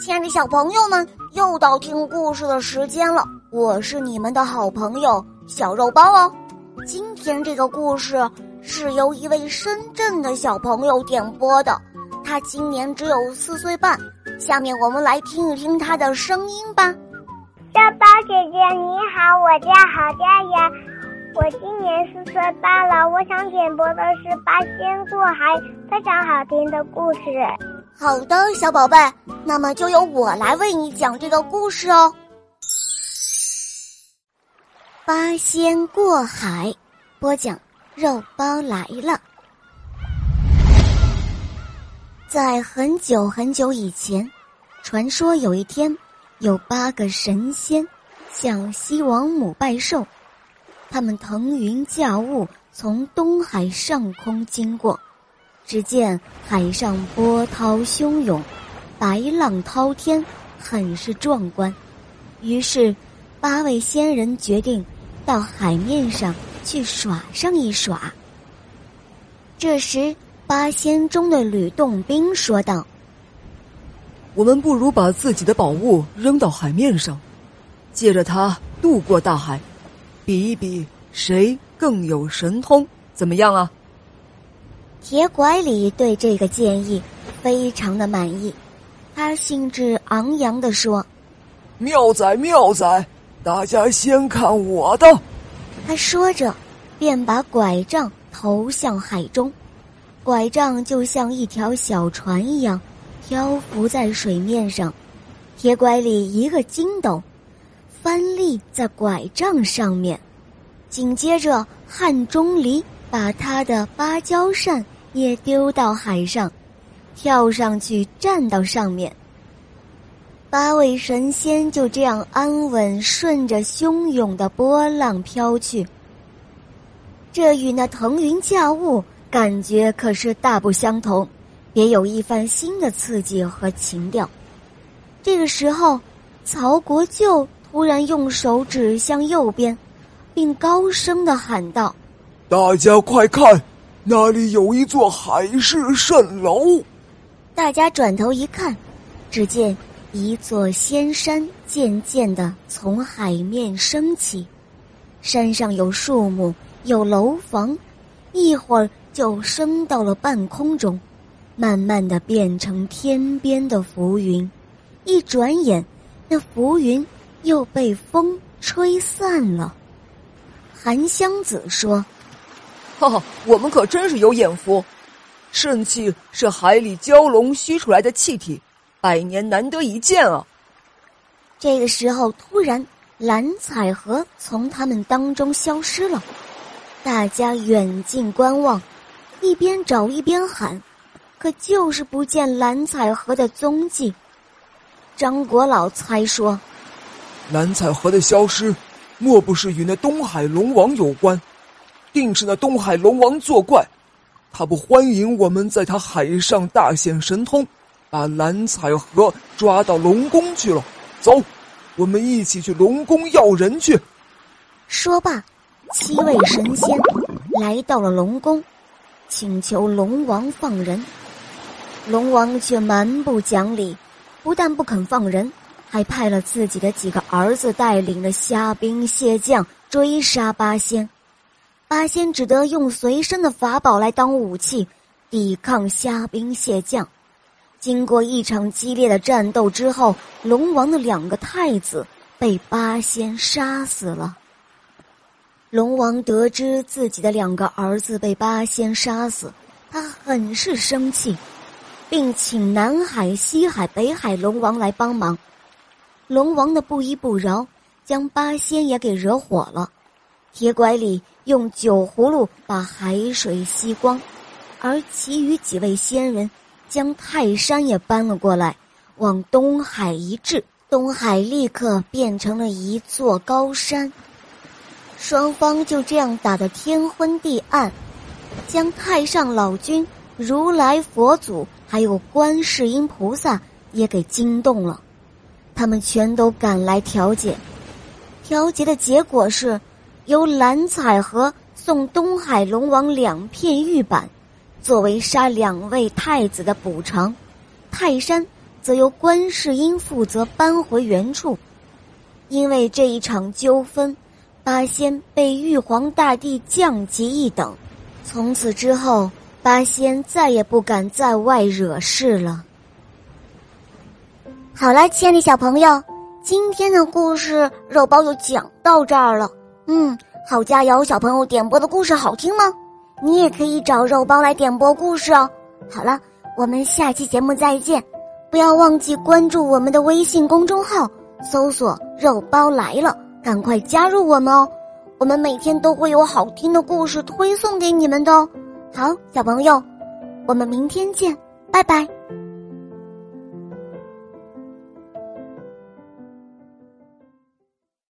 亲爱的小朋友们，又到听故事的时间了。我是你们的好朋友小肉包哦。今天这个故事是由一位深圳的小朋友点播的，他今年只有四岁半。下面我们来听一听他的声音吧。肉包姐姐你好，我叫郝佳妍，我今年四岁半了。我想点播的是《八仙过海》，非常好听的故事。好的，小宝贝，那么就由我来为你讲这个故事哦。八仙过海，播讲肉包来了。在很久很久以前，传说有一天，有八个神仙向西王母拜寿，他们腾云驾雾从东海上空经过。只见海上波涛汹涌，白浪滔天，很是壮观。于是，八位仙人决定到海面上去耍上一耍。这时，八仙中的吕洞宾说道：“我们不如把自己的宝物扔到海面上，借着它渡过大海，比一比谁更有神通，怎么样啊？”铁拐李对这个建议非常的满意，他兴致昂扬地说：“妙哉妙哉，大家先看我的！”他说着，便把拐杖投向海中，拐杖就像一条小船一样漂浮在水面上。铁拐李一个筋斗，翻立在拐杖上面，紧接着汉钟离把他的芭蕉扇。也丢到海上，跳上去站到上面。八位神仙就这样安稳顺着汹涌的波浪飘去。这与那腾云驾雾感觉可是大不相同，别有一番新的刺激和情调。这个时候，曹国舅突然用手指向右边，并高声的喊道：“大家快看！”那里有一座海市蜃楼，大家转头一看，只见一座仙山渐渐的从海面升起，山上有树木，有楼房，一会儿就升到了半空中，慢慢的变成天边的浮云，一转眼，那浮云又被风吹散了。韩湘子说。哈哈，我们可真是有眼福！肾气是海里蛟龙吸出来的气体，百年难得一见啊！这个时候，突然蓝采和从他们当中消失了，大家远近观望，一边找一边喊，可就是不见蓝采和的踪迹。张国老猜说，蓝采和的消失，莫不是与那东海龙王有关？定是那东海龙王作怪，他不欢迎我们在他海上大显神通，把蓝采和抓到龙宫去了。走，我们一起去龙宫要人去。说罢，七位神仙来到了龙宫，请求龙王放人。龙王却蛮不讲理，不但不肯放人，还派了自己的几个儿子带领了虾兵蟹将追杀八仙。八仙只得用随身的法宝来当武器，抵抗虾兵蟹将。经过一场激烈的战斗之后，龙王的两个太子被八仙杀死了。龙王得知自己的两个儿子被八仙杀死，他很是生气，并请南海、西海、北海龙王来帮忙。龙王的不依不饶，将八仙也给惹火了。铁拐李用酒葫芦把海水吸光，而其余几位仙人将泰山也搬了过来，往东海一掷，东海立刻变成了一座高山。双方就这样打得天昏地暗，将太上老君、如来佛祖还有观世音菩萨也给惊动了，他们全都赶来调解。调解的结果是。由蓝采和送东海龙王两片玉板，作为杀两位太子的补偿；泰山则由观世音负责搬回原处。因为这一场纠纷，八仙被玉皇大帝降级一等，从此之后，八仙再也不敢在外惹事了。好了，亲爱的小朋友，今天的故事肉包就讲到这儿了。嗯，好家瑶小朋友点播的故事好听吗？你也可以找肉包来点播故事哦。好了，我们下期节目再见，不要忘记关注我们的微信公众号。搜索“肉包来了”，赶快加入我们哦！我们每天都会有好听的故事推送给你们的哦。好，小朋友，我们明天见，拜拜。